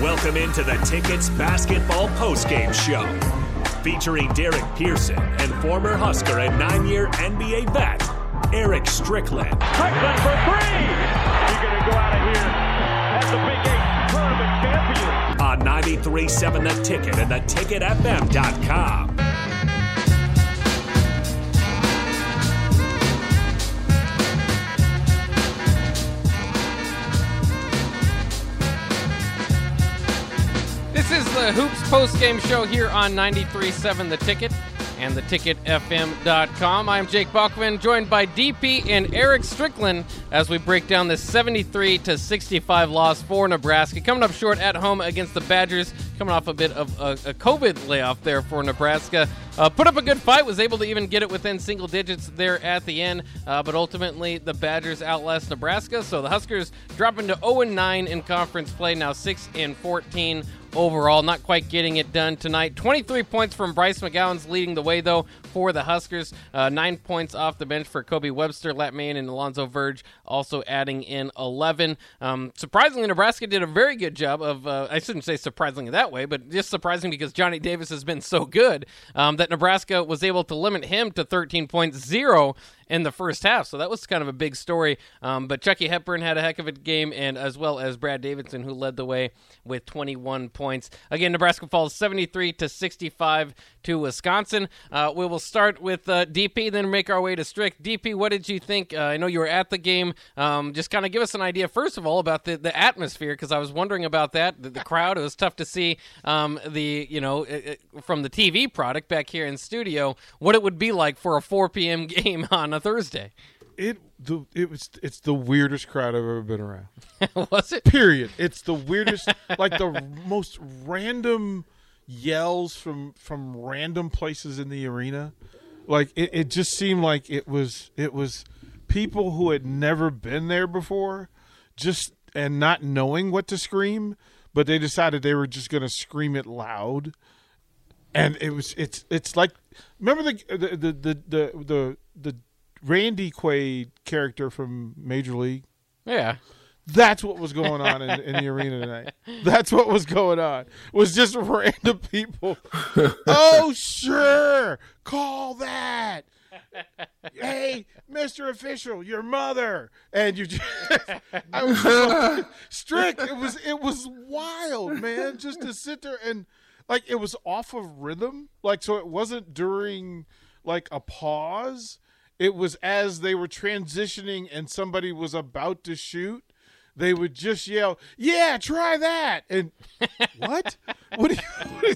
Welcome into the Tickets Basketball Postgame Show, featuring Derek Pearson and former Husker and nine-year NBA vet Eric Strickland. Strickland for three. You're going to go out of here as the Big Eight tournament champion. On 93.7 The Ticket and theticketfm.com. the Hoops Post Game Show here on 93.7 The Ticket and theticketfm.com. I'm Jake Buckman, joined by DP and Eric Strickland as we break down this 73 to 65 loss for Nebraska. Coming up short at home against the Badgers, coming off a bit of a, a COVID layoff there for Nebraska. Uh, put up a good fight, was able to even get it within single digits there at the end, uh, but ultimately the Badgers outlast Nebraska. So the Huskers dropping to 0 9 in conference play, now 6 and 14 overall. Not quite getting it done tonight. 23 points from Bryce McGowens leading the way, though, for the Huskers. Uh, nine points off the bench for Kobe Webster, Lat Mayen, and Alonzo Verge, also adding in 11. Um, surprisingly, Nebraska did a very good job of, uh, I shouldn't say surprisingly that way, but just surprising because Johnny Davis has been so good um, that Nebraska was able to limit him to 13.0 in the first half. So that was kind of a big story. Um, but Chucky Hepburn had a heck of a game, and as well as Brad Davison, who led the way with 21 points. Again, Nebraska falls 73 to 65 to Wisconsin. Uh, we will start with uh, DP, then make our way to Strick. DP, what did you think? Uh, I know you were at the game. Um, just kind of give us an idea, first of all, about the, the atmosphere, because I was wondering about that. The, the, crowd, it was tough to see um, the, you know, it, it, from the TV product back here in studio, what it would be like for a 4 p.m. game on a Thursday. It the it was it's the weirdest crowd I've ever been around. was it? Period. It's the weirdest, like the most random yells from from random places in the arena. Like it, it just seemed like it was it was people who had never been there before, just and not knowing what to scream, but they decided they were just going to scream it loud. And it was it's it's like remember the the the the the, the, the Randy Quaid character from Major League. Yeah. That's what was going on in, in, the arena tonight. That's what was going on. Was just random people. oh, sure. Call that. hey, Mr. Official, your mother. And you just I was so strict. It was it was wild, man, just to sit there and like it was off of rhythm. Like so it wasn't during like a pause it was as they were transitioning and somebody was about to shoot they would just yell yeah try that! And what? What are you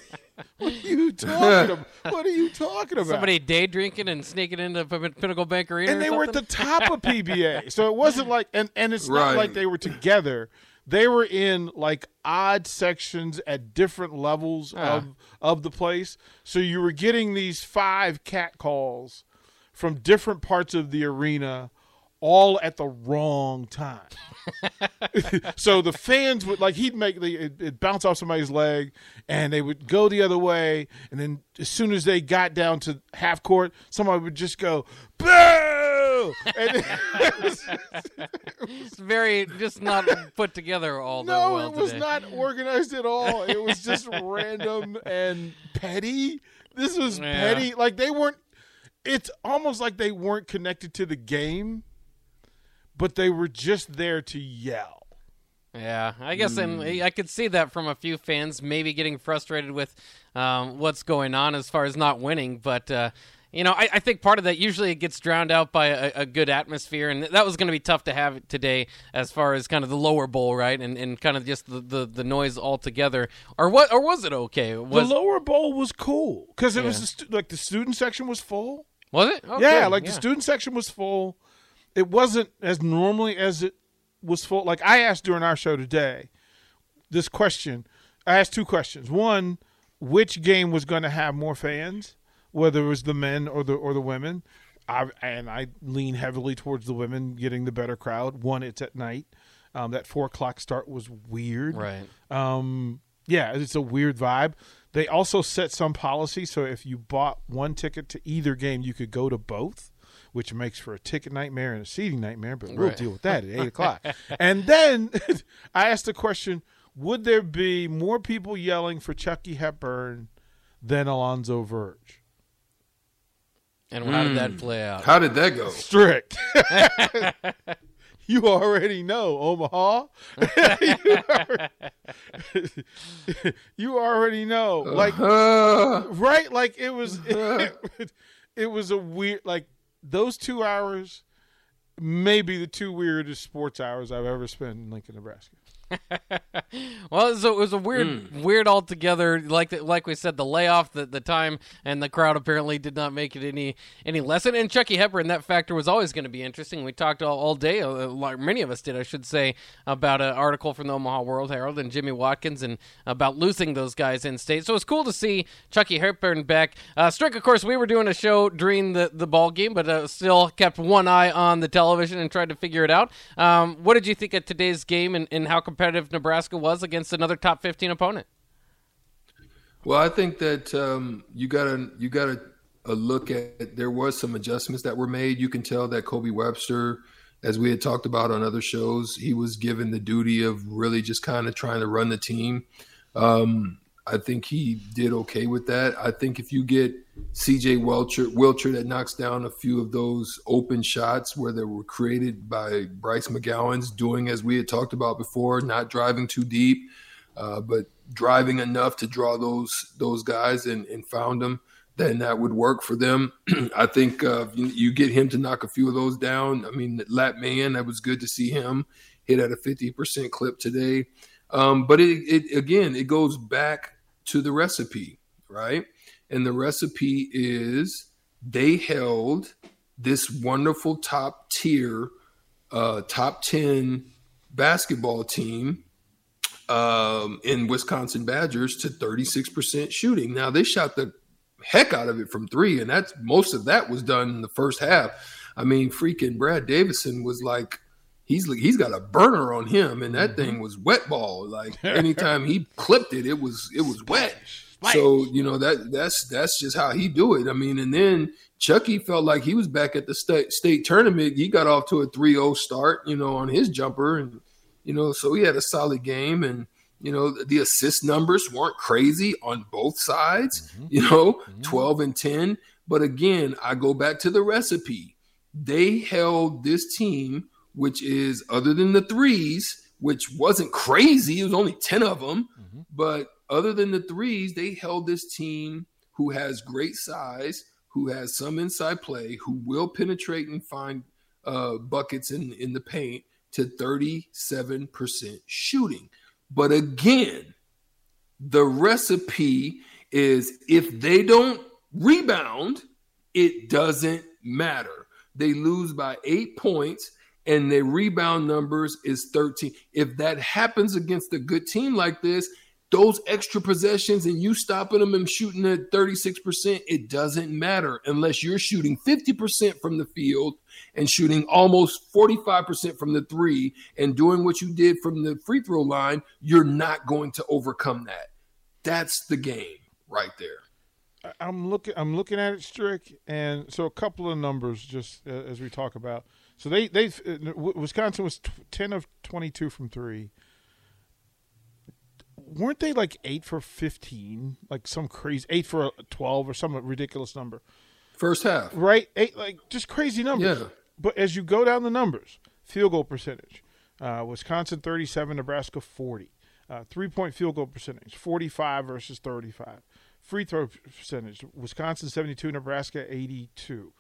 what are you talking about what are you talking about? Somebody day drinking and sneaking into pinnacle bank arena and they were at the top of pba so it wasn't like and and it's right. not like they were together. They were in like odd sections at different levels ah. of of the place. So you were getting these five cat calls from different parts of the arena all at the wrong time. so the fans would like he'd make the it, it bounce off somebody's leg and they would go the other way and then as soon as they got down to half court somebody would just go boo and it was, it's very just not put together all no well it was today. not organized at all it was just random and petty this was yeah. petty like they weren't it's almost like they weren't connected to the game, but they were just there to yell. Yeah, I guess, mm. and I could see that from a few fans maybe getting frustrated with um, what's going on as far as not winning. But uh, you know, I, I, think part of that usually it gets drowned out by a, a good atmosphere, and that was going to be tough to have today as far as kind of the lower bowl, right, and, and kind of just the, the, the noise altogether. Or what? Or was it okay? Was, the lower bowl was cool because it yeah. was stu- like the student section was full. Was it? Oh, yeah, like yeah. the student section was full. It wasn't as normally as it was full. Like I asked during our show today, this question. I asked two questions. One, which game was going to have more fans, whether it was the men or the or the women? I, and I lean heavily towards the women getting the better crowd. One, it's at night. Um, that four o'clock start was weird. Right. Um, yeah, it's a weird vibe. They also set some policy so if you bought one ticket to either game, you could go to both, which makes for a ticket nightmare and a seating nightmare. But we'll right. deal with that at eight o'clock. And then I asked the question: would there be more people yelling for Chucky Hepburn than Alonzo Verge? And how did that play out? How did that go? Strick. you already know, Omaha. you, already, you already know. Like Uh, right like it was it, it was a weird like those two hours may be the two weirdest sports hours i've ever spent in lincoln nebraska Well, it was a, it was a weird, weird altogether. Like the, like we said, the layoff, the, the time, and the crowd apparently did not make it any any less. And, and Chucky Hepburn, that factor was always going to be interesting. We talked all, all day, uh, like many of us did, I should say, about an article from the Omaha World Herald and Jimmy Watkins, and about losing those guys in state. So it's cool to see Chucky Hepburn back. Uh, Strick, of course, we were doing a show during the the ball game, but uh, still kept one eye on the television and tried to figure it out. Um, what did you think of today's game and, and how competitive Nebraska was against another top 15 opponent? Well, I think that um, you gotta you gotta uh, look at. There was some adjustments that were made. You can tell that Kobe Webster, as we had talked about on other shows, he was given the duty of really just kind of trying to run the team. Um, I think he did okay with that. I think if you get C.J. Wilcher, that knocks down a few of those open shots where they were created by Bryce McGowens doing as we had talked about before, not driving too deep, uh, but driving enough to draw those those guys and, and found them, then that would work for them. I think uh, you, you get him to knock a few of those down. I mean, Lat Man, that was good to see him hit at a 50% clip today. Um, but it, it again, it goes back to the recipe, right? And the recipe is they held this wonderful top tier, uh, top 10 basketball team um, in Wisconsin Badgers to 36% shooting. Now they shot the heck out of it from three, and that's most of that was done in the first half. I mean, freaking Brad Davison was like, he's he's got a burner on him, and that thing mm-hmm. was wet ball. Like anytime he clipped it, it was it was wet. So you know that that's that's just how he do it. I mean, and then Chucky felt like he was back at the state state tournament. He got off to a 3-0 start, you know, on his jumper, and you know, so he had a solid game and. You know, the assist numbers weren't crazy on both sides, mm-hmm. you know, mm-hmm. 12 and 10. But again, I go back to the recipe. They held this team, which is other than the threes, which wasn't crazy, it was only 10 of them. But other than the threes, they held this team who has great size, who has some inside play, who will penetrate and find uh, buckets in, in the paint to 37% shooting. But again, the recipe is if they don't rebound, it doesn't matter. They lose by eight points and their rebound numbers is 13. If that happens against a good team like this, those extra possessions and you stopping them and shooting at 36%, it doesn't matter unless you're shooting 50% from the field and shooting almost 45% from the three and doing what you did from the free throw line, you're not going to overcome that. That's the game right there. I'm looking. I'm looking at it, Strick, and so a couple of numbers just uh, as we talk about. So they they uh, Wisconsin was t- ten of twenty two from three. Weren't they like eight for fifteen? Like some crazy eight for twelve or some ridiculous number, First half. right? Eight like just crazy numbers. Yeah. But as you go down the numbers, field goal percentage, uh, Wisconsin thirty seven, Nebraska forty. Uh, three point field goal percentage, 45 versus 35. Free throw percentage, Wisconsin 72, Nebraska 82.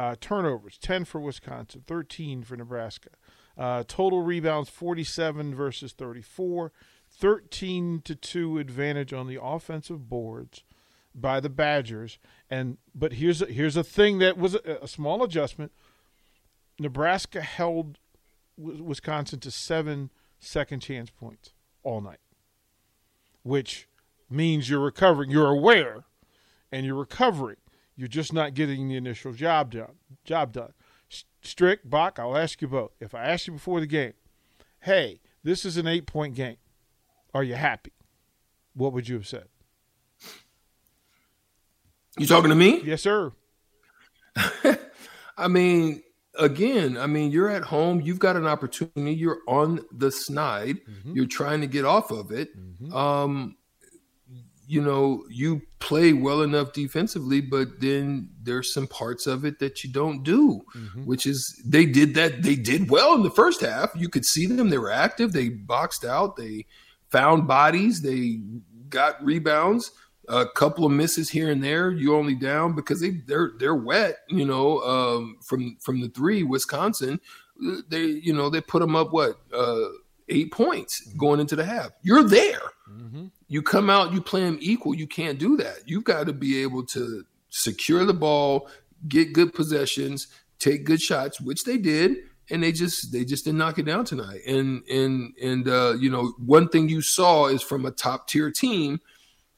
Uh, turnovers, 10 for Wisconsin, 13 for Nebraska. Uh, total rebounds, 47 versus 34. 13 to 2 advantage on the offensive boards by the Badgers. And but here's a, here's a thing that was a, a small adjustment. Nebraska held Wisconsin to seven second chance points all night, which means you're recovering. You're aware, and you're recovering. You're just not getting the initial job done. Job done. Strick, Bock, I'll ask you both. If I asked you before the game, hey, this is an eight point game, are you happy? What would you have said? You talking to me? Yes, sir. I mean, again, I mean, you're at home, you've got an opportunity, you're on the snide, Mm-hmm. you're trying to get off of it. Um, you know, you play well enough defensively, but then there's some parts of it that you don't do, Mm-hmm. which is they did that. They did well in the first half. You could see them. They were active. They boxed out. They found bodies. They got rebounds. A couple of misses here and there. You only down because they they're they're wet. You know, um, from from the three, Wisconsin. They you know they put them up what uh, eight points going into the half. You're there you come out, you play them equal. You can't do that. You've got to be able to secure the ball, get good possessions, take good shots, which they did, and they just they just didn't knock it down tonight. And and and uh, you know, one thing you saw is from a top tier team.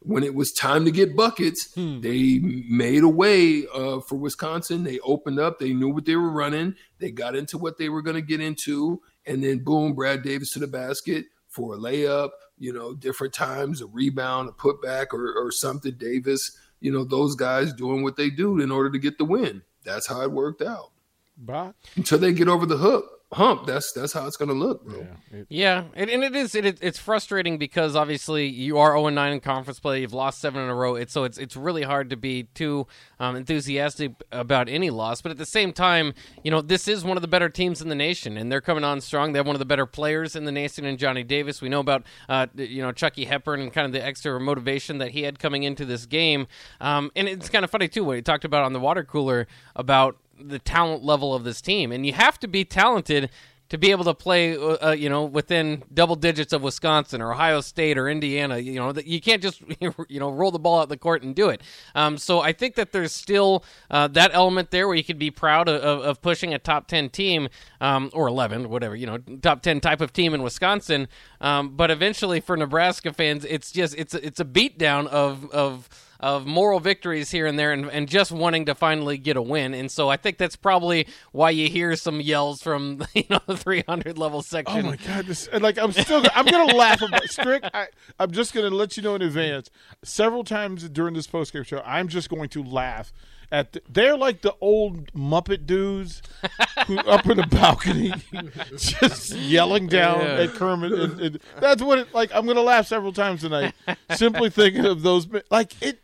When it was time to get buckets, they made a way uh, for Wisconsin. They opened up. They knew what they were running. They got into what they were going to get into, and then boom, Brad Davis to the basket for a layup. You know, different times, a rebound, a putback, or, or something. Davis, you know, those guys doing what they do in order to get the win. That's how it worked out. Bock? Until they get over the hook hump, that's that's how it's going to look, bro. Yeah. It- Yeah, and, and it is it, it- it's frustrating because obviously you are 0 9 in conference play. You've lost seven in a row. It's so it's it's really hard to be too um, enthusiastic about any loss. But at the same time, you know this is one of the better teams in the nation, and they're coming on strong. They have one of the better players in the nation, in Johnny Davis. We know about uh, you know Chucky Hepburn and kind of the extra motivation that he had coming into this game. Um, and it's kind of funny too what he talked about on the water cooler about the talent level of this team, and you have to be talented to be able to play, uh, uh, you know, within double digits of Wisconsin or Ohio State or Indiana. You know, you can't just you know roll the ball out the court and do it. Um, so I think that there's still uh, that element there where you could be proud of, of, pushing a top ten team um, or eleven, whatever you know, top ten type of team in Wisconsin. Um, but eventually, for Nebraska fans, it's just it's it's a beatdown of of of moral victories here and there and, and just wanting to finally get a win. And so I think that's probably why you hear some yells from you know the 300 level section. Oh my god! This like I'm still I'm gonna laugh about Strick. I, I'm just gonna let you know in advance. Several times during this postgame show, I'm just going to laugh at. The, they're like the old Muppet dudes who up in the balcony, just yelling down Yeah. at Kermit. And, and that's what it like. I'm gonna laugh several times tonight, simply thinking of those. Like it.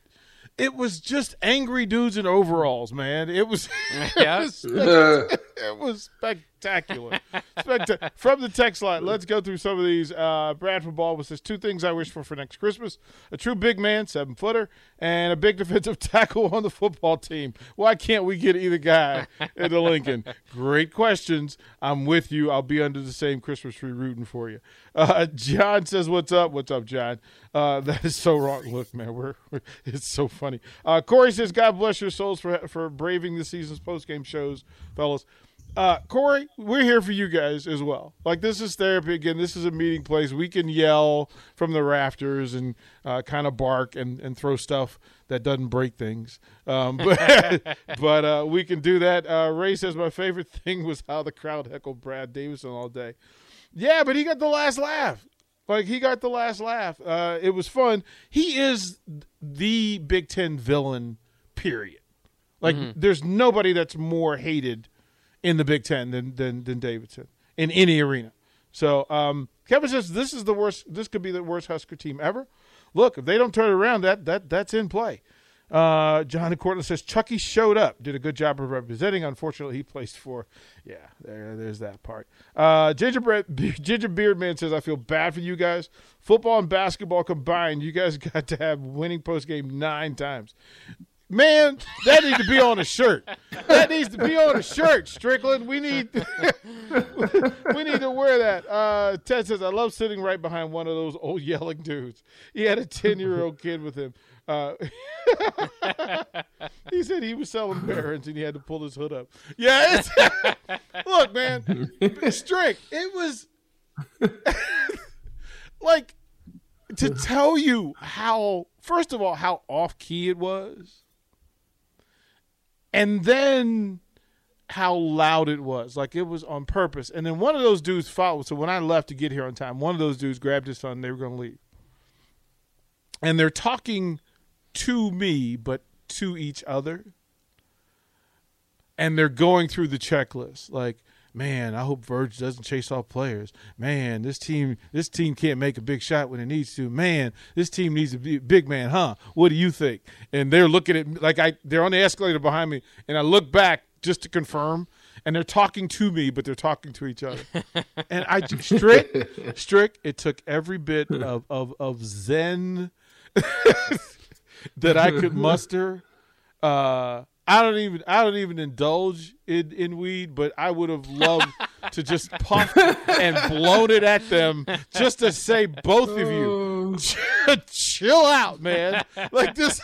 It was just angry dudes in overalls, man. It was, it Yeah. was it was spectacular. Spectac- From the text line, let's go through some of these. Uh, Bradford Ball says two things I wish for for next Christmas: a true big man, seven footer, and a big defensive tackle on the football team. Why can't we get either guy into Lincoln? Great questions. I'm with you. I'll be under the same Christmas tree rooting for you. Uh, John says, "What's up? What's up, John?" Uh, that is so wrong. Look, man, we're, we're it's so funny. Uh, Corey says, "God bless your souls for for braving the season's post game shows, fellas." Uh, Corey, we're here for you guys as well. Like this is therapy again. This is a meeting place. We can yell from the rafters and uh, kind of bark and, and throw stuff that doesn't break things. Um, but but uh, we can do that. Uh, Ray says my favorite thing was how the crowd heckled Brad Davison all day. Yeah, but he got the last laugh. Like he got the last laugh. Uh, it was fun. He is the Big Ten villain. Period. Like there's nobody that's more hated in the Big Ten than than, than Davison in any arena. So um, Kevin says this is the worst. This could be the worst Husker team ever. Look, if they don't turn it around, that that that's in play. Uh, John Cortland says Chucky showed up, did a good job of representing. Unfortunately, he placed for. Yeah, there, there's that part. Uh, Gingerbread, Ginger Beard Man says I feel bad for you guys. Football and basketball combined, you guys got to have winning post game nine times. Man, that needs to be on a shirt. That needs to be on a shirt, Strickland. We need we need to wear that. Uh, Ted says, I love sitting right behind one of those old yelling dudes. He had a 10 year old kid with him. Uh, he said he was selling Barons and he had to pull his hood up. Yeah, look, man, Strick, it was like to tell you how, first of all, how off key it was, and then how loud it was. Like it was on purpose. And then one of those dudes followed. So when I left to get here on time, one of those dudes grabbed his son. They were going to leave, and they're talking to me, but to each other. and they're going through the checklist like man i hope verge doesn't chase off players. Man this team this team can't make a big shot when it needs to. Man this team needs a big man huh? What do you think? And they're looking at me like i they're on the escalator behind me and i look back just to confirm and they're talking to me but they're talking to each other. And i strick strick it took every bit of of, of zen that i could muster uh I don't even I don't even indulge in, in weed, but I would have loved to just puff and blown it at them just to say both of you oh. chill out, man. Like this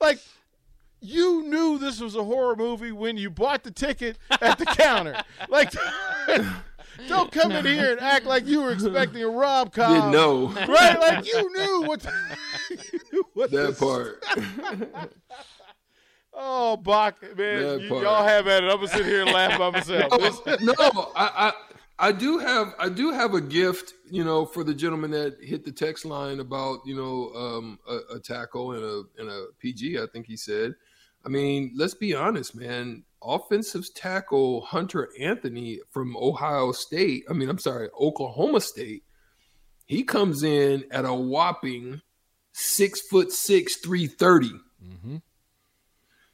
like you knew this was a horror movie when you bought the ticket at the counter. Like don't come in here and act like you were expecting a rom com. Didn't know. Right? Like you knew what, you knew what that this- part. Oh, Bock, man, you, y'all have at it. I'm gonna sit here and laugh by myself. This- no, I, I I do have I do have a gift, you know, for the gentleman that hit the text line about you know um, a, a tackle and a and a PG. I think he said. I mean, let's be honest, man. Offensive tackle Hunter Anthony from Ohio State. I mean, I'm sorry, Oklahoma State. He comes in at a whopping six foot six, three thirty.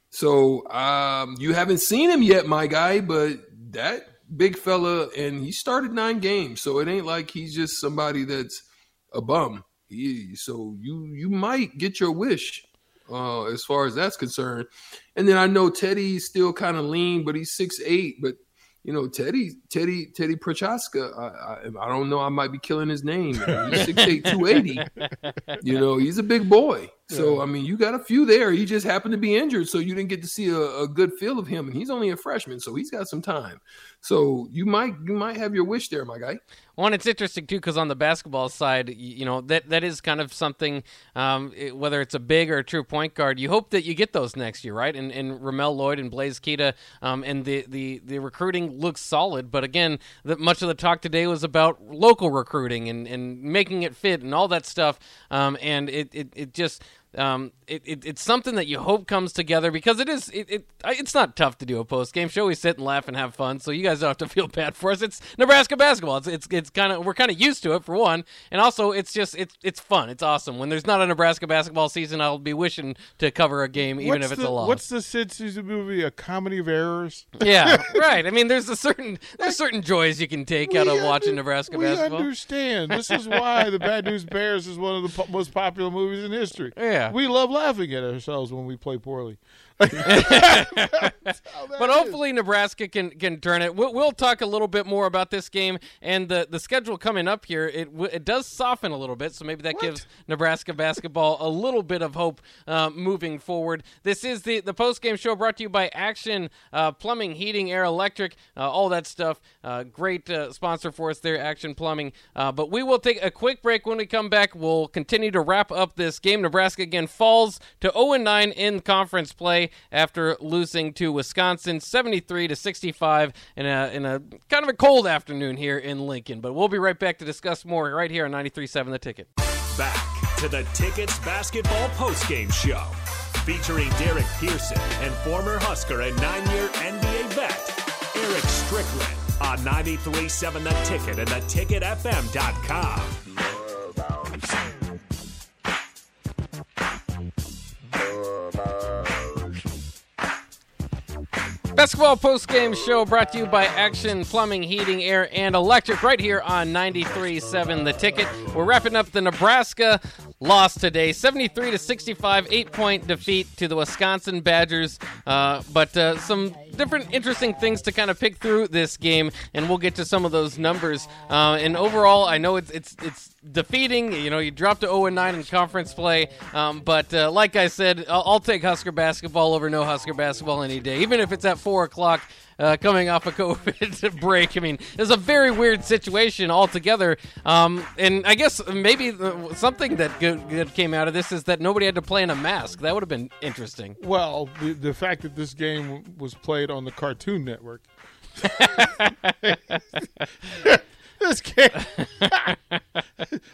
So um, you haven't seen him yet, my guy, but that big fella, and he started nine games, so it ain't like he's just somebody that's a bum. He, so you you might get your wish uh, as far as that's concerned. And then I know Teddy's still kind of lean, but he's six eight. But you know Teddy Teddy Teddy Prochazka, I, I I don't know. I might be killing his name. He's 6'8", 280. You know he's a big boy. So I mean, you got a few there. He just happened to be injured, so you didn't get to see a, a good feel of him. And he's only a freshman, so he's got some time. So you might you might have your wish there, my guy. One, it's interesting too because on the basketball side, you know that that is kind of something. Um, it- whether it's a big or a true point guard, you hope that you get those next year, right? And, and Ramel Lloyd and Blaise Keita, um, and the, the the recruiting looks solid. But again, the, much of the talk today was about local recruiting and, and making it fit and all that stuff. Um, and it, it, it just um, it, it, it's something that you hope comes together because it is it, it it's not tough to do a post game show. We sit and laugh and have fun, so you guys don't have to feel bad for us. It's Nebraska basketball. It's it's, it's kind of we're kind of used to it for one, and also it's just it's it's fun. It's awesome. When there's not a Nebraska basketball season, I'll be wishing to cover a game even what's if it's the, a loss. What's the Sid Caesar movie? A comedy of errors. yeah, right. I mean, there's a certain there's certain joys you can take out of We watching Nebraska we basketball. We understand. This is why the Bad News Bears is one of the po- most popular movies in history. Yeah. We love laughing at ourselves when we play poorly. But hopefully Nebraska can can turn it. We'll, we'll talk a little bit more about this game and the the schedule coming up here. It it does soften a little bit, so maybe that gives Nebraska basketball a little bit of hope uh, moving forward. This is the the post game show brought to you by Action uh, Plumbing, Heating, Air, Electric, uh, all that stuff. Uh, great uh, sponsor for us there, Action Plumbing. Uh, but we will take a quick break when we come back. We'll continue to wrap up this game. Nebraska again falls to 0 9 in conference play after losing to Wisconsin 73 to 65 in a in a kind of a cold afternoon here in Lincoln. But we'll be right back to discuss more right here on 93.7 The Ticket. Back to the Tickets Basketball Postgame Show, featuring Derek Pearson and former Husker and nine year NBA vet, Eric Strickland on 93.7 The Ticket and theticketfm.com. Basketball post game show brought to you by Action Plumbing, Heating, Air, and Electric right here on 93.7 The Ticket. We're wrapping up the Nebraska loss today 73 to 65, eight point defeat to the Wisconsin Badgers. Uh, but uh, some different interesting things to kind of pick through this game, and we'll get to some of those numbers. Uh, and overall, I know it's, it's, it's defeating. You know, you dropped to 0 9 in conference play, um, but uh, like I said, I'll, I'll take Husker basketball over no Husker basketball any day, even if it's at four o'clock. Uh, coming off a COVID break, I mean, it's a very weird situation altogether. Um, and I guess maybe uh, something that good, good came out of this is that nobody had to play in a mask. That would have been interesting. Well, the, the fact that this game was played on the Cartoon Network. this game.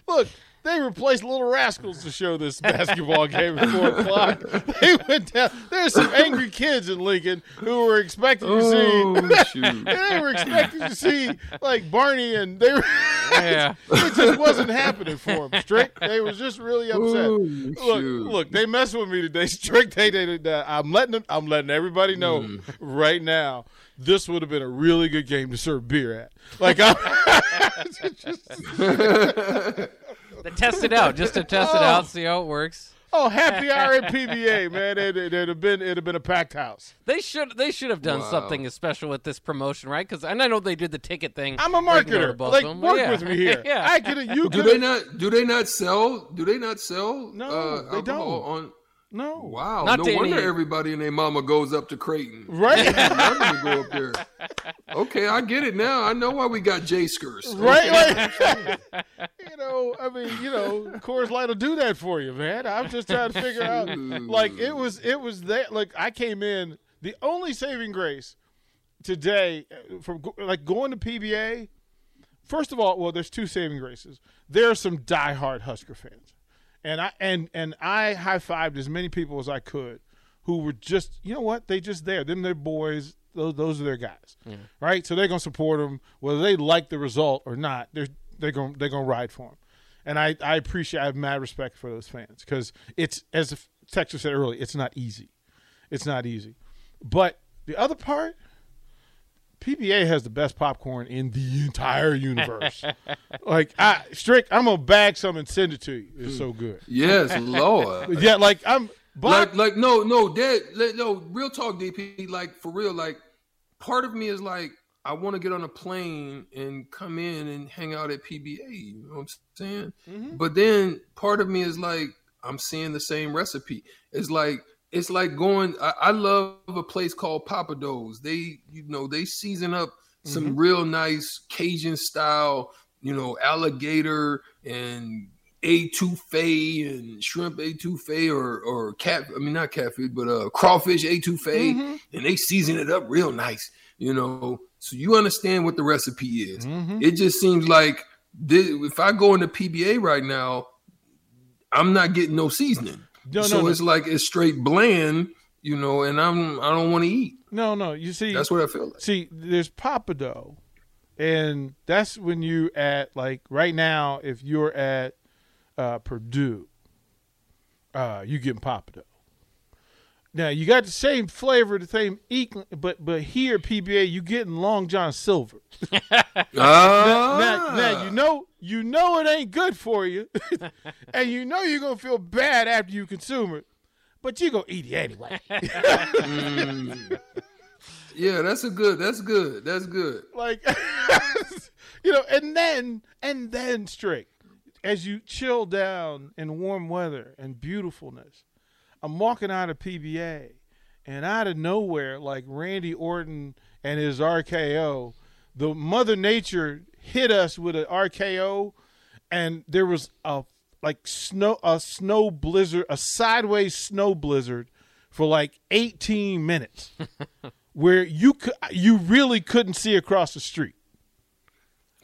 Look, they replaced Little Rascals to show this basketball game at four o'clock. They went down. There's some angry kids in Lincoln who were expecting to see. Oh they were expecting to see like Barney, and they were. Yeah. it just wasn't happening for them. Strick, they was just really upset. Oh, look, shoot. look, they messing with me today. Strick, they, they, they I'm letting them, I'm letting everybody know Mm. right now. This would have been a really good game to serve beer at. Like, I'm, To test it out, just to test it out, see how it works. oh, happy hour at PBA, man. It, it, would have been, it'd have been a packed house. They should they should have done Wow. something special with this promotion, right? Because and I know they did the ticket thing. I'm a marketer. above Like, work Yeah. with me here. yeah. I could have, you Do could they have. not? Do they not sell? Do they not sell? No, uh, they don't. On No. wow, Not no wonder any- everybody and their mama goes up to Creighton. Right? Nothing to go up there. Okay, I get it now. I know why we got J skirts. Right? Like, you know, I mean, you know, Coors Light will do that for you, man. I'm just trying to figure out. Like, it was, it was that. Like, I came in. The only saving grace today, uh, from like going to PBA. First of all, well, there's two saving graces. There are some diehard Husker fans, and I and and I high fived as many people as I could, who were just, you know what, they just there. Them, their boys. Those, those are their guys, right? So they're gonna support them, whether they like the result or not. They're they're gonna they're gonna ride for them, and I I appreciate. I have mad respect for those fans because it's as Texas said earlier, it's not easy, it's not easy. But the other part, PBA has the best popcorn in the entire universe. like I Strick, I'm gonna bag some and send it to you. It's so good. Yes, Lord. Yeah, like I'm. But like like no no like, no real talk dp like for real like part of me is like i want to get on a plane and come in and hang out at pba you know what i'm saying Mm-hmm. but then part of me is like i'm seeing the same recipe it's like it's like going i, I love a place called Pappadeaux's they you know they season up some Mm-hmm. real nice cajun style you know alligator and etouffee and shrimp etouffee or or cat I mean not catfish but uh crawfish etouffee Mm-hmm. and they season it up real nice you know so you understand what the recipe is Mm-hmm. it just seems like this, if I go into PBA right now I'm not getting no seasoning No, no, so no. it's like it's straight bland you know and I'm I don't want to eat no, no. You see, that's what I feel like see, there's Pappadeaux, and that's when you at like right now. If you're at uh, Purdue, uh, you getting Pappadeaux. Now you got the same flavor, the same equal, but but here PBA you getting Long John Silver. ah, Now, now you know you know it ain't good for you, and you know you're gonna feel bad after you consume it, but you gonna eat it anyway. yeah that's a good that's good that's good like you know and then and then straight as you chill down in warm weather and beautifulness i'm walking out of pba and out of nowhere like randy orton and his rko the mother nature hit us with an rko and there was a like snow a snow blizzard a sideways snow blizzard for like 18 minutes where you could you really couldn't see across the street.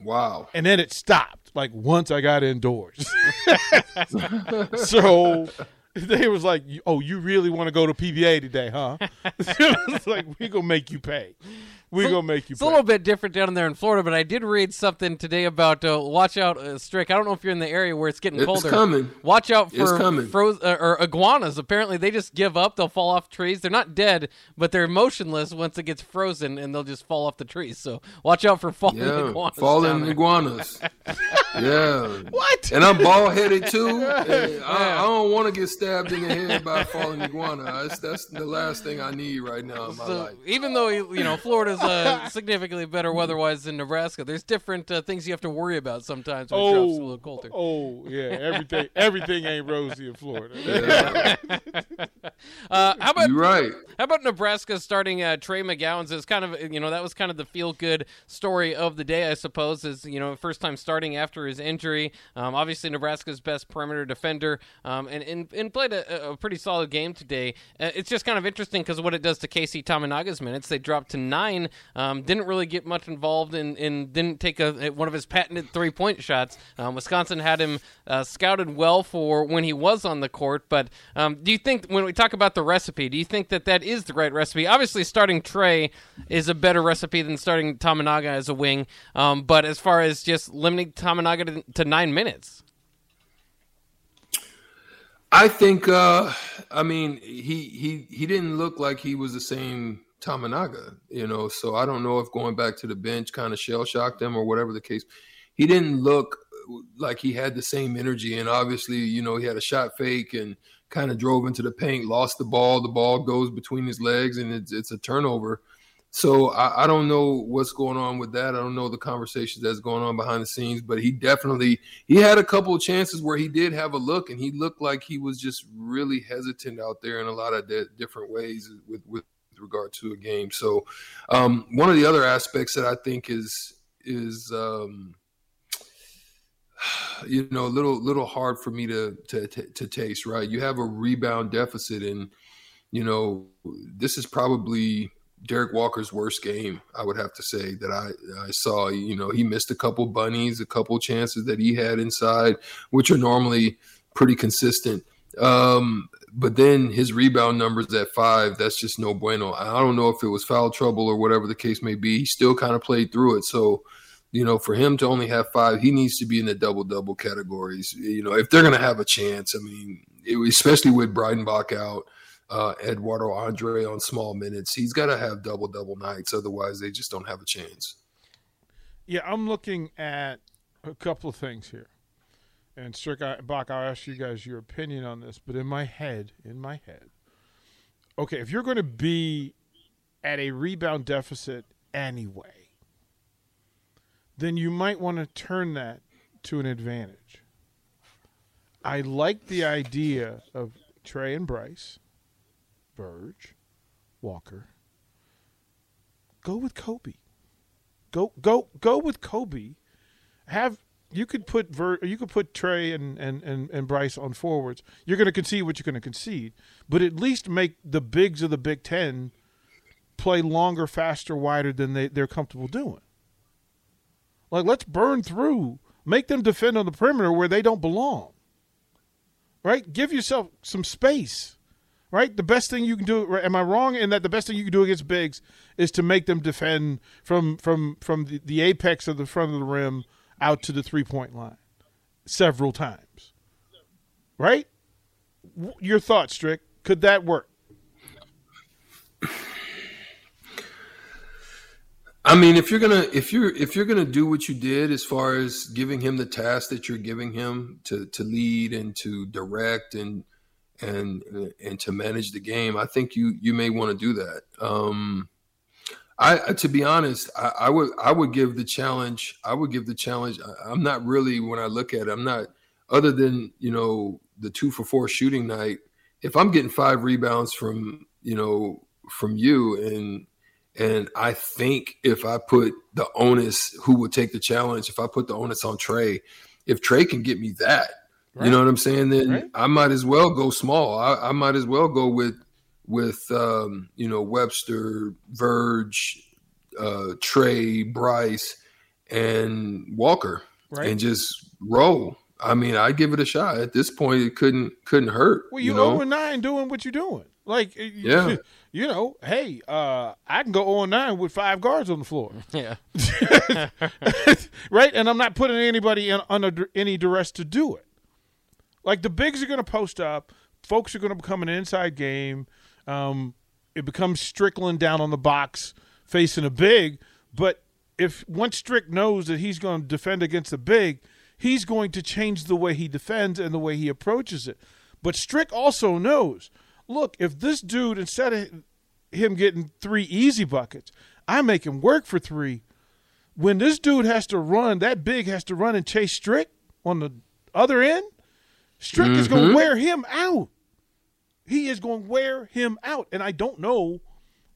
Wow. And then it stopped like once i got indoors. So they was like oh you really want to go to pba today huh? It's like we gonna make you pay we gonna make you It's pay a little bit different down there in Florida, but I did read something today about uh, watch out, uh, Strick. I don't know if you're in the area where it's getting It's colder. coming. Watch out for coming. froze uh, or iguanas. Apparently, they just give up. They'll fall off trees. They're not dead, but they're motionless once it gets frozen, and they'll just fall off the trees. So watch out for falling Yeah, iguanas. falling iguanas. yeah. what And I'm bald headed too. and I, I don't want to get stabbed in the head by a falling iguana. That's, that's the last thing I need right now in my So life. even though you know Florida's uh, significantly better weather-wise than Nebraska, there's different uh, things you have to worry about sometimes when it drops a little oh colder. oh yeah everything everything ain't rosy in florida Yeah, Uh, how about you're right. How about Nebraska starting uh, Trey McGowens? as kind of you know that was kind of the feel good story of the day, I suppose. Is you know first time starting after his injury. Um, obviously Nebraska's best perimeter defender, um, and, and and played a, a pretty solid game today. Uh, it's just kind of interesting because what it does to Casey Tominaga's minutes. They dropped to nine. Um, didn't really get much involved and in, in, didn't take a, one of his patented three point shots. Um, Wisconsin had him uh, scouted well for when he was on the court. But um, do you think when we talk about the recipe, do you think that that is the right recipe? Obviously, starting Trey is a better recipe than starting Tominaga as a wing. Um, but as far as just limiting Tominaga to, to nine minutes. I think. Uh, I mean, he he he didn't look like he was the same Tominaga, you know. So I don't know if going back to the bench kind of shell shocked him or whatever the case. He didn't look uh, like he had the same energy, and obviously, you know, he had a shot fake and kind of drove into the paint, lost the ball. The ball goes between his legs, and it's it's a turnover. So I, I, don't know what's going on with that. I don't know the conversations that's going on behind the scenes, but he definitely he had a couple of chances where he did have a look, and he looked like he was just really hesitant out there in a lot of de- different ways with with regard to a game. So um, one of the other aspects that I think is is um, you know a little little hard for me to, to to to taste. Right, you have a rebound deficit, and you know this is probably Derrick Walker's worst game, I would have to say that I, I saw. You know, he missed a couple bunnies, a couple chances that he had inside, which are normally pretty consistent. Um, but then his rebound numbers at five, that's just no bueno. I don't know if it was foul trouble or whatever the case may be. He still kind of played through it. So, you know, for him to only have five, he needs to be in the double double categories. You know, if they're going to have a chance, I mean, it, especially with Breidenbach out uh, Eduardo Andre on small minutes. He's got to have double double nights, otherwise they just don't have a chance. Yeah, I'm looking at a couple of things here, and Strick Bock, I'll ask you guys your opinion on this. But in my head, in my head, okay, if you're going to be at a rebound deficit anyway, then you might want to turn that to an advantage. I like the idea of Trey and Bryce Verge, Walker. Go with Kobe. Go go go with Kobe. Have you could put Ver, you could put Trey and, and, and, and Bryce on forwards. You're going to concede what you're going to concede, but at least make the bigs of the Big Ten play longer, faster, wider than they, they're comfortable doing. Like let's burn through, make them defend on the perimeter where they don't belong. Right? Give yourself some space right? The best thing you can do. Am I wrong in that the best thing you can do against bigs is to make them defend from from from the, the apex of the front of the rim out to the three point line several times, right? Your thoughts, Strick? Could that work? I mean, if you're gonna if you're if you're gonna do what you did as far as giving him the task that you're giving him to to lead and to direct and and and to manage the game, I think you you may want to do that. Um, I to be honest, I, I, would I would give the challenge. I would give the challenge. I, am not really when I look at it. I'm not other than you know the two for four shooting night. If I'm getting five rebounds from you know from you and and I think if I put the onus, who would take the challenge? If I put the onus on Trey, if Trey can get me that, Right. You know what I'm saying? Then right. I might as well go small. I, I might as well go with with um, you know Webster, Verge, uh, Trey, Bryce, and Walker, right. and just roll. I mean, I give it a shot. At this point, it couldn't couldn't hurt. Well, you, you know? 0 9 doing what you're doing. Like, yeah, you know, hey, uh, I can go 0 9 with five guards on the floor. Yeah, right. And I'm not putting anybody in, under any duress to do it. Like the bigs are going to post up, folks are going to become an inside game. Um, it becomes Strickland down on the box facing a big, but if once Strick knows that he's going to defend against a big, he's going to change the way he defends and the way he approaches it. But Strick also knows, look, if this dude instead of him getting three easy buckets, I make him work for three. When this dude has to run, that big has to run and chase Strick on the other end. Strick mm-hmm. is going to wear him out. He is going to wear him out. And I don't know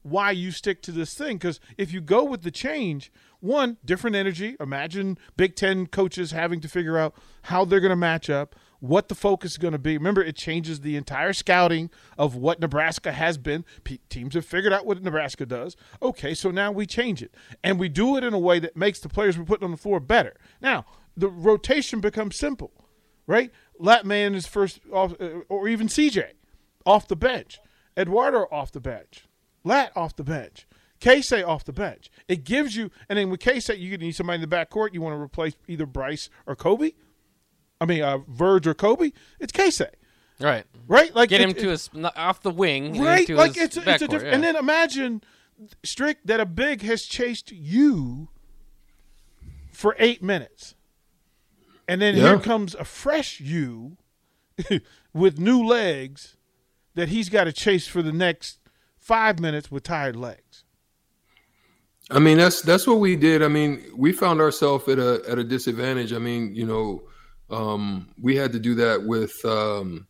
why you stick to this thing because if you go with the change, one, different energy. Imagine Big Ten coaches having to figure out how they're going to match up, what the focus is going to be. Remember, it changes the entire scouting of what Nebraska has been. P- teams have figured out what Nebraska does. Okay, so now we change it. And we do it in a way that makes the players we put on the floor better. Now, the rotation becomes simple, right? Latman is first off, uh, or even CJ off the bench, Eduardo off the bench, Lat off the bench. Casey off the bench. It gives you, and then with Casey, you need somebody in the backcourt. You want to replace either Bryce or Kobe. I mean, uh, Verge or Kobe. It's Casey. Right. right? Like Get it- him to it- his off the wing. right. Into Like his it's a, it's a backcourt, different. yeah. And then imagine, Strick, that a big has chased you for eight minutes, and then Yeah. here comes a fresh you with new legs that he's got to chase for the next five minutes with tired legs. I mean, that's that's what we did. I mean, we found ourselves at a at a disadvantage. I mean, you know, um, we had to do that with um,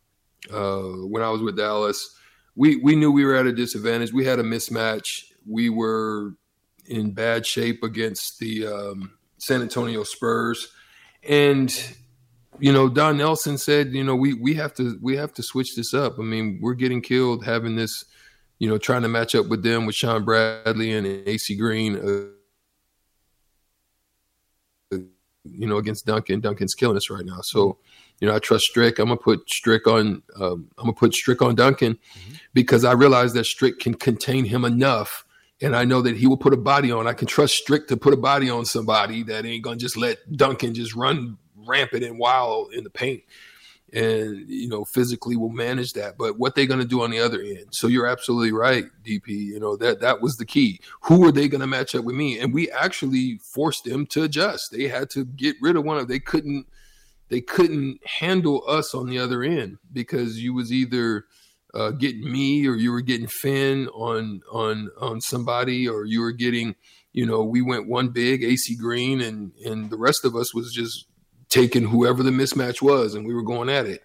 uh, when I was with Dallas. We we knew we were at a disadvantage. We had a mismatch. We were in bad shape against the um, San Antonio Spurs, and you know, Don Nelson said, you know, we we have to we have to switch this up. I mean, we're getting killed having this you know, trying to match up with them with Shawn Bradley and AC Green, uh, you know, against Duncan. Duncan's killing us right now. So, you know, I trust Strick. I'm gonna put Strick on. Um, I'm gonna put Strick on Duncan because I realize that Strick can contain him enough, and I know that he will put a body on. I can trust Strick to put a body on somebody that ain't gonna just let Duncan just run rampant and wild in the paint. And you know physically will manage that. But what they're going to do on the other end? So you're absolutely right dp you know that that was the key. Who are they going to match up with me? And we actually forced them to adjust. They had to get rid of one of they couldn't they couldn't handle us on the other end because you was either uh, getting me or you were getting Finn on on on somebody or you were getting you know we went one big AC Green and and the rest of us was just taking whoever the mismatch was and we were going at it.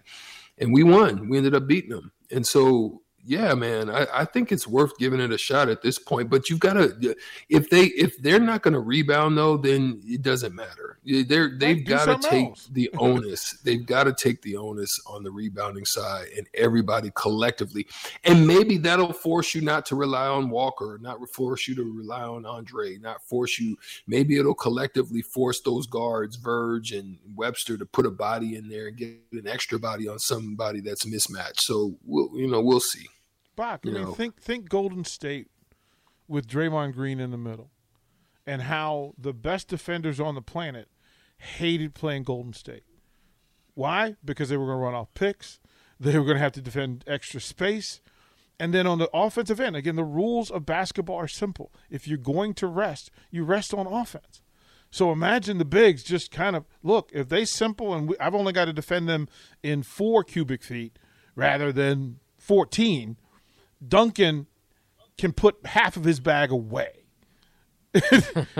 And we won. We ended up beating them. And so yeah man I, I think it's worth giving it a shot at this point but you've got to if they if they're not going to rebound though then it doesn't matter. They're they've got to take else. the onus they've got to take the onus on the rebounding side and everybody collectively. And maybe that'll force you not to rely on walker not force you to rely on andre not force you maybe it'll collectively force those guards verge and webster to put a body in there and get an extra body on somebody that's mismatched. So we'll you know we'll see Bock, I You mean, know. think think Golden State with Draymond Green in the middle, and how the best defenders on the planet hated playing Golden State. Why? Because they were going to run off picks. They were going to have to defend extra space. And then on the offensive end, again, the rules of basketball are simple. If you're going to rest, you rest on offense. So imagine the bigs just kind of look, if they simple and we, I've only got to defend them in four cubic feet rather than 14, Duncan can put half of his bag away.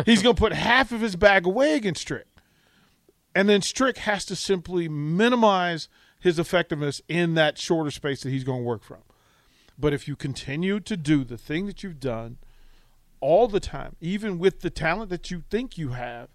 He's going to put half of his bag away against Strick. And then Strick has to simply minimize his effectiveness in that shorter space that he's going to work from. But if you continue to do the thing that you've done all the time, even with the talent that you think you have,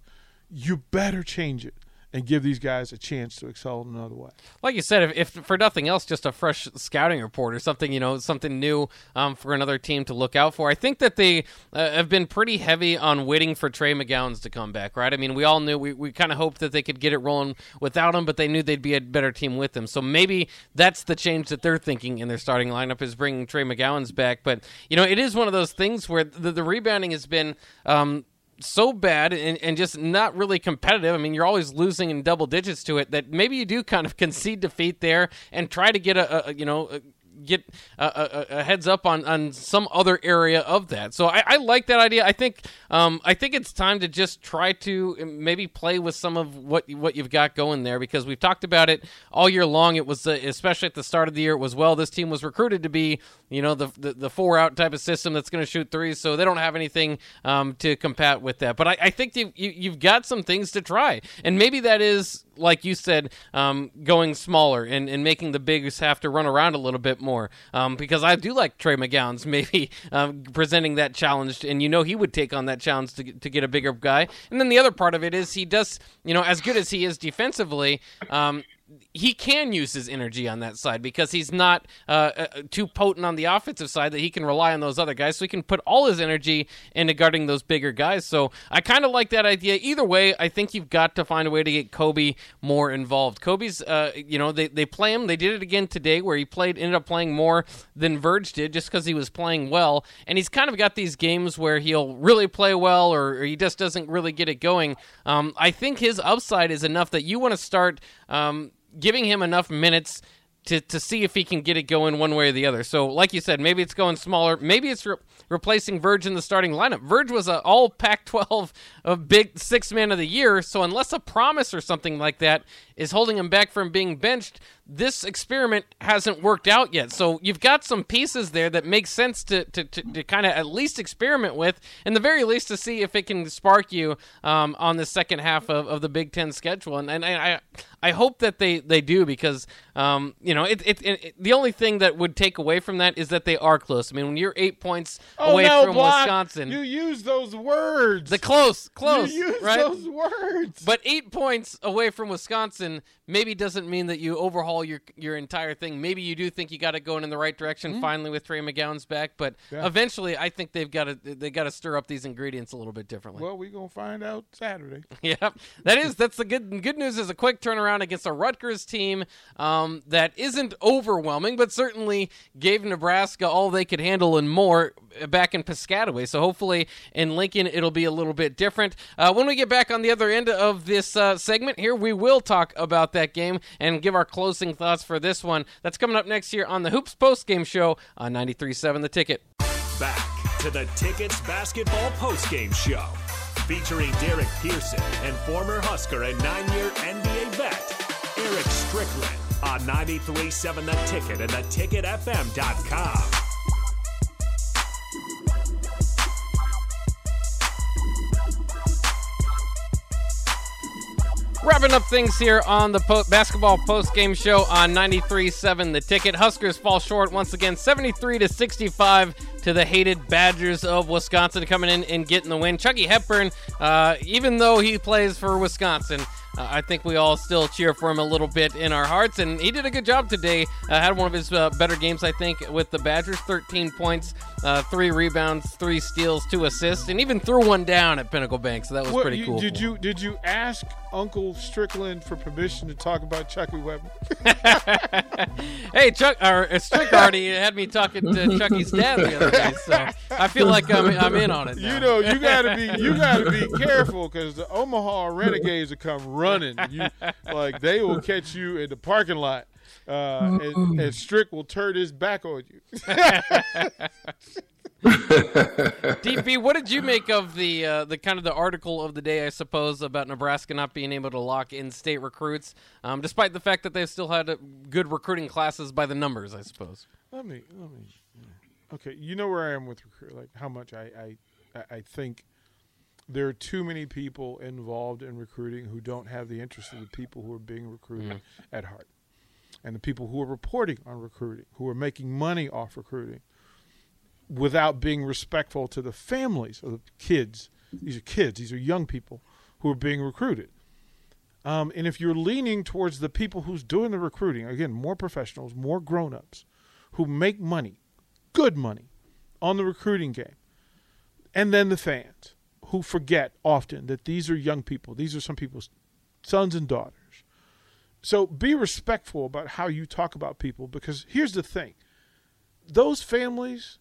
you better change it and give these guys a chance to excel in another way. like you said, if, if for nothing else, just a fresh scouting report or something, you know, something new um, for another team to look out for. I think that they uh, have been pretty heavy on waiting for Trey McGowens to come back, right? I mean, we all knew we, we kind of hoped that they could get it rolling without him, but they knew they'd be a better team with him. So maybe that's the change that they're thinking in their starting lineup is bringing Trey McGowens back. But you know, it is one of those things where the, the rebounding has been. Um, so bad and, and just not really competitive. I mean, you're always losing in double digits to it. That maybe you do kind of concede defeat there and try to get a, a you know. Get a, a, a heads up on, on some other area of that. So I, I like that idea. I think um, I think it's time to just try to maybe play with some of what what you've got going there because we've talked about it all year long. It was uh, especially at the start of the year. It was well. This team was recruited to be you know the the, the four out type of system that's going to shoot threes. So they don't have anything um, to combat with that. But I, I think you you've got some things to try, and maybe that is like you said, um, going smaller and, and making the bigs have to run around a little bit more. Um, because I do like Trey McGowens maybe um, presenting that challenge, and you know he would take on that challenge to, to get a bigger guy. And then the other part of it is he does, you know, as good as he is defensively, um, he can use his energy on that side because he's not uh, uh, too potent on the offensive side that he can rely on those other guys. So he can put all his energy into guarding those bigger guys. So I kind of like that idea. Either way, I think you've got to find a way to get Kobe more involved. Kobe's, uh, you know, they, they play him. They did it again today where he played, ended up playing more than Verge did just because he was playing well. And he's kind of got these games where he'll really play well or, or he just doesn't really get it going. Um, I think his upside is enough that you want to start. Um, giving him enough minutes to, to see if he can get it going one way or the other. So, like you said, maybe it's going smaller. Maybe it's re- replacing Verge in the starting lineup. Verge was an all Pac 12 of big six man of the year. So, unless a promise or something like that is holding him back from being benched, this experiment hasn't worked out yet. So you've got some pieces there that make sense to, to, to, to kind of at least experiment with, and the very least to see if it can spark you um, on the second half of, of the Big Ten schedule. And, and I, I hope that they, they do because, um, you know, it, it, it, the only thing that would take away from that is that they are close. I mean, when you're eight points Oh, away no, from Bock. Wisconsin, You use those words. the close, close, You use right? those words. But eight points away from Wisconsin maybe doesn't mean that you overhaul your your entire thing. Maybe you do think you got it going in the right direction finally with Trey McGowens back, but Mm-hmm. Yeah. eventually I think they've got to they got to stir up these ingredients a little bit differently. well, we're gonna find out Saturday. Yeah, that is that's the good good news is a quick turnaround against a Rutgers team um, that isn't overwhelming, but certainly gave Nebraska all they could handle and more back in Piscataway. So hopefully in Lincoln it'll be a little bit different. Uh, when we get back on the other end of this uh, segment here, we will talk about that game and give our closing thoughts for this one. That's coming up next year on the Hoops Post Game Show on 93.7 The Ticket. Back to the Tickets Basketball Post Game Show, featuring Derek Pearson and former Husker and nine year NBA vet, Eric Strickland on 93.7 The Ticket and theticketfm.com. Wrapping up things here on the po- basketball post game show on 93.7 The Ticket. Huskers fall short once again, 73 to 65 to the hated Badgers of Wisconsin, coming in and getting the win. Chucky Hepburn, uh, even though he plays for Wisconsin, uh, I think we all still cheer for him a little bit in our hearts, and he did a good job today. Uh, had one of his uh, better games, I think, with the Badgers. 13 points, uh, three rebounds, three steals, two assists, and even threw one down at Pinnacle Bank. So that was What, pretty you- cool. Did you did you ask Uncle Strickland for permission to talk about Chucky Weber? Hey, Chuck, or uh, Strick already had me talking to Chucky's dad the other day, so I feel like I'm, I'm in on it. Now. You know, you gotta be you gotta be careful because the Omaha Renegades are come running. You like they will catch you in the parking lot, uh, and, and Strick will turn his back on you. DP, what did you make of the uh, the kind of the article of the day, I suppose, about Nebraska not being able to lock in state recruits, um, despite the fact that they've still had uh, good recruiting classes by the numbers, I suppose. Let me let me. Okay, you know where I am with recruit. Like how much I I I- I think there are too many people involved in recruiting who don't have the interest of the people who are being recruited at heart, and the people who are reporting on recruiting, who are making money off recruiting, without being respectful to the families of the kids. These are kids. These are young people who are being recruited. Um, and if you're leaning towards the people who's doing the recruiting, again, more professionals, more grown-ups, who make money, good money, on the recruiting game, and then the fans who forget often that these are young people. These are some people's sons and daughters. So be respectful about how you talk about people because here's the thing those families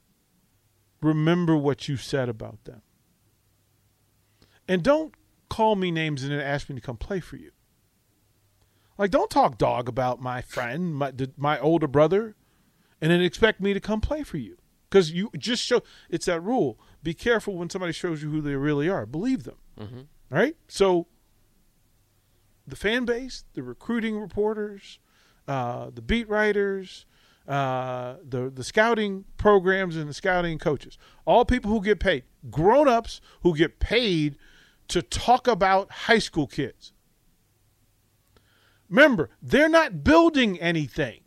remember what you said about them. And don't call me names and then ask me to come play for you. Like, don't talk dog about my friend, my, my older brother, and then expect me to come play for you. Because you just show it's that rule. Be careful when somebody shows you who they really are. Believe them. All right? So, the fan base, the recruiting reporters, uh, the beat writers, uh, the the scouting programs and the scouting coaches, all people who get paid, grown ups who get paid to talk about high school kids. Remember, they're not building anything.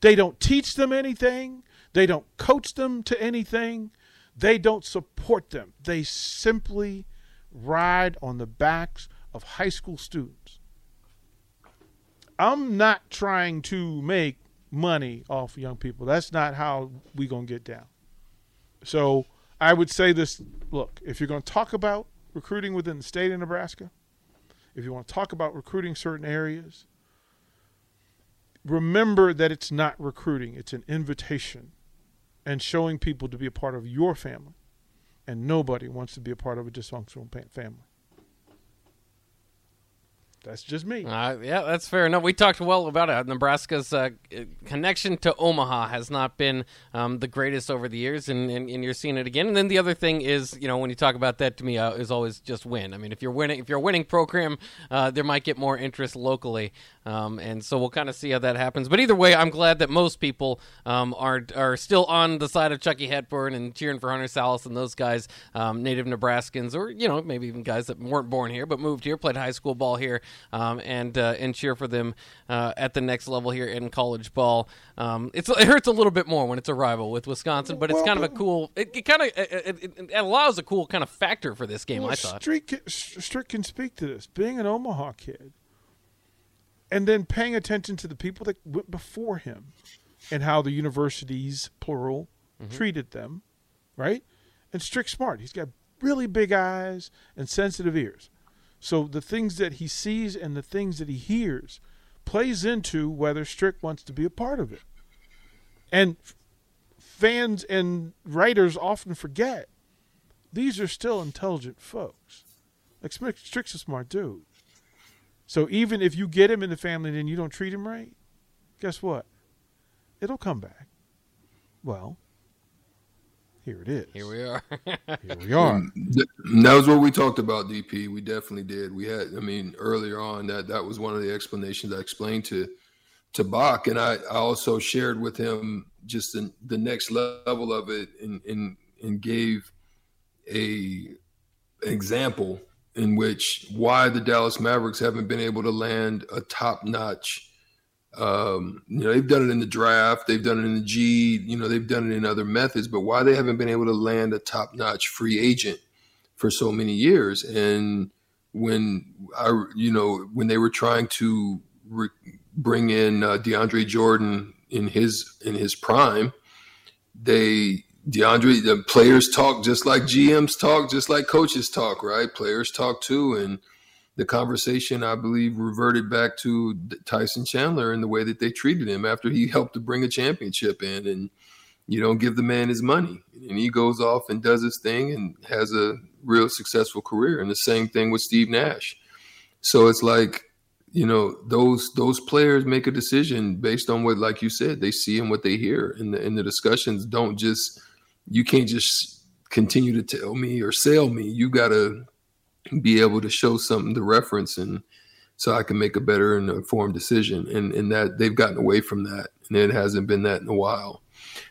They don't teach them anything. They don't coach them to anything. They don't support them. They simply ride on the backs of high school students. I'm not trying to make money off young people. That's not how we going to get down. So I would say this look, if you're going to talk about recruiting within the state of Nebraska, if you want to talk about recruiting certain areas, remember that it's not recruiting, it's an invitation and showing people to be a part of your family. And nobody wants to be a part of a dysfunctional family. That's just me. Uh, yeah, that's fair enough. We talked well about it. Nebraska's uh, connection to Omaha has not been um, the greatest over the years, and, and, and, you're seeing it again. And then the other thing is, you know, when you talk about that to me, uh, is always just win. I mean, if you're winning, if you're a winning program, uh, there might get more interest locally, um, and so we'll kind of see how that happens. But either way, I'm glad that most people um, are are still on the side of Chucky Hepburn and cheering for Hunter Sallis and those guys, um, native Nebraskans, or you know, maybe even guys that weren't born here but moved here, played high school ball here um, and uh, and cheer for them uh, at the next level here in college ball. Um, it hurts a little bit more when it's a rival with Wisconsin, but it's well, kind of a cool. It, it kind of it, it, it, allows a cool kind of factor for this game. Well, I thought Strick, Strick can speak to this. Being an Omaha kid, and then paying attention to the people that went before him, and how the universities plural mm-hmm. treated them, right? And Strick smart. He's got really big eyes and sensitive ears. So the things that he sees and the things that he hears plays into whether Strick wants to be a part of it. And fans and writers often forget these are still intelligent folks. Like Strick's a smart dude. So even if you get him in the family and then you don't treat him right, guess what? It'll come back. Well, here it is. Here we are. Here we are. that was what we talked about, DP. We definitely did. We had, I mean, earlier on that that was one of the explanations I explained to to Bock, and I, I also shared with him just the, the next level of it, and and and gave a example in which why the Dallas Mavericks haven't been able to land a top notch um, you know, they've done it in the draft, they've done it in the G, you know, they've done it in other methods, but why they haven't been able to land a top notch free agent for so many years. And when I, you know, when they were trying to re- bring in uh, DeAndre Jordan in his in his prime, they DeAndre the players talk just like GMs talk, just like coaches talk, right? Players talk too, and the conversation, I believe, reverted back to Tyson Chandler and the way that they treated him after he helped to bring a championship in. And you don't give the man his money. And he goes off and does his thing and has a real successful career. And the same thing with Steve Nash. So it's like, you know, those those players make a decision based on what, like you said, they see and what they hear. And the, and the discussions don't just, you can't just continue to tell me or sell me. You got to be able to show something to reference and so I can make a better and informed decision. And and that they've gotten away from that, and it hasn't been that in a while.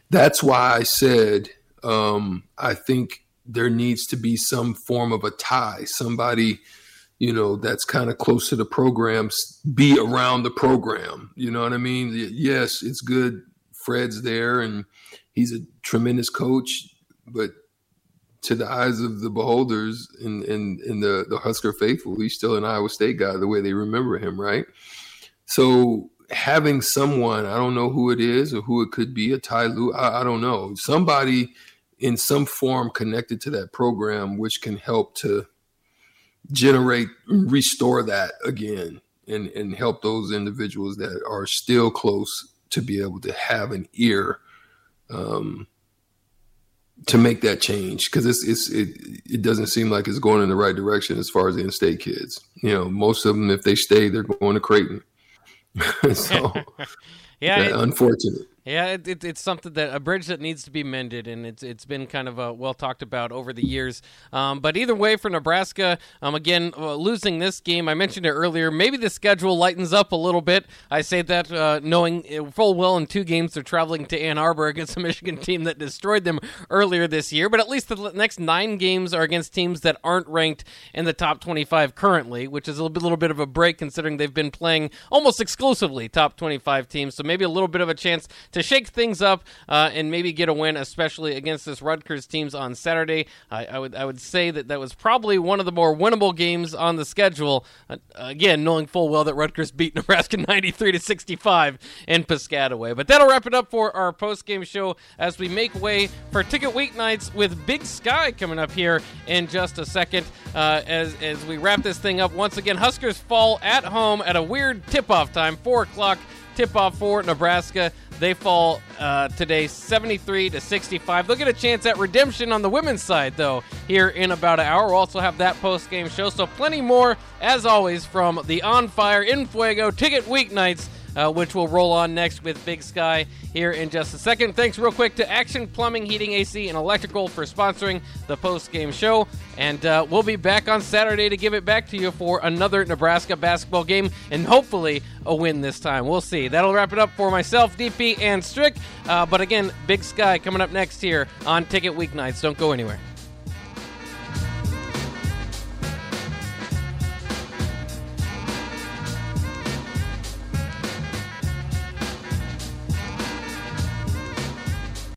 That's why I said um, I think there needs to be some form of a tie. Somebody, you know, that's kind of close to the programs, be around the program. You know what I mean? Yes, it's good. Fred's there, and he's a tremendous coach, but to the eyes of the beholders and in, in, the, the Husker faithful, he's still an Iowa State guy the way they remember him, right? So having someone, I don't know who it is or who it could be, a Ty Lue, I, I don't know, somebody in some form connected to that program, which can help to generate, restore that again and, and help those individuals that are still close to be able to have an ear um, to make that change because it's it's it, it doesn't seem like it's going in the right direction as far as the in-state kids. You know, most of them, if they stay, they're going to Creighton. so, yeah, it, unfortunate. Yeah, it, it, it's something that a bridge that needs to be mended, and it's it's been kind of uh, well talked about over the years. Um, but either way, for Nebraska, um, again uh, losing this game, I mentioned it earlier. Maybe the schedule lightens up a little bit. I say that uh, knowing full well in two games they're traveling to Ann Arbor against a Michigan team that destroyed them earlier this year. But at least the next nine games are against teams that aren't ranked in the top 25 currently, which is a little bit, little bit of a break considering they've been playing almost exclusively top 25 teams. So maybe a little bit of a chance to shake things up uh, and maybe get a win, especially against this Rutgers teams on Saturday. I, I, would I would say that that was probably one of the more winnable games on the schedule. Uh, again, knowing full well that Rutgers beat Nebraska 93 to 65 in Piscataway. But that'll wrap it up for our post game show as we make way for ticket weeknights with Big Sky coming up here in just a second. Uh, as as we wrap this thing up once again, Huskers fall at home at a weird tip off time, four o'clock tip off for Nebraska. They fall uh, today 73 to 65. They'll get a chance at redemption on the women's side, though, here in about an hour. We'll also have that post game show. So, plenty more, as always, from the On Fire in Fuego Ticket Weeknights uh, which will roll on next with Big Sky here in just a second. Thanks real quick to Action Plumbing, Heating, AC, and Electrical for sponsoring the post game show. And uh, we'll be back on Saturday to give it back to you for another Nebraska basketball game and hopefully a win this time. We'll see. That'll wrap it up for myself, DP, and Strick. Uh, but again, Big Sky coming up next here on Ticket Weeknights. Don't go anywhere.